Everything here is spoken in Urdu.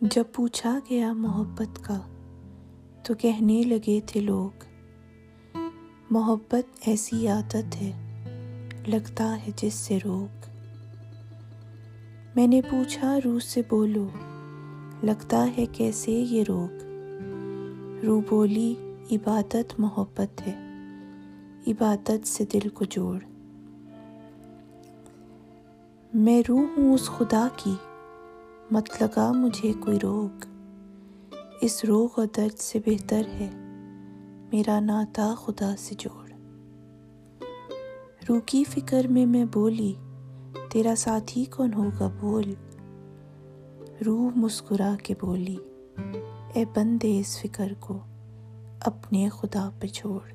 جب پوچھا گیا محبت کا، تو کہنے لگے تھے لوگ، محبت ایسی عادت ہے، لگتا ہے جس سے روگ میں نے پوچھا، روح سے بولو، لگتا ہے کیسے یہ روگ روح بولی، عبادت محبت ہے، عبادت سے دل کو جوڑ۔ میں روح ہوں اس خدا کی مت لگا مجھے کوئی روگ۔ اس روگ و درد سے بہتر ہے۔ میرا ناتا خدا سے جوڑ۔ روح کی فکر میں میں بولی، تیرا ساتھی کون ہوگا بول روح مسکرا کے بولی، اے بندے اس فکر کو اپنے خدا پہ چھوڑ۔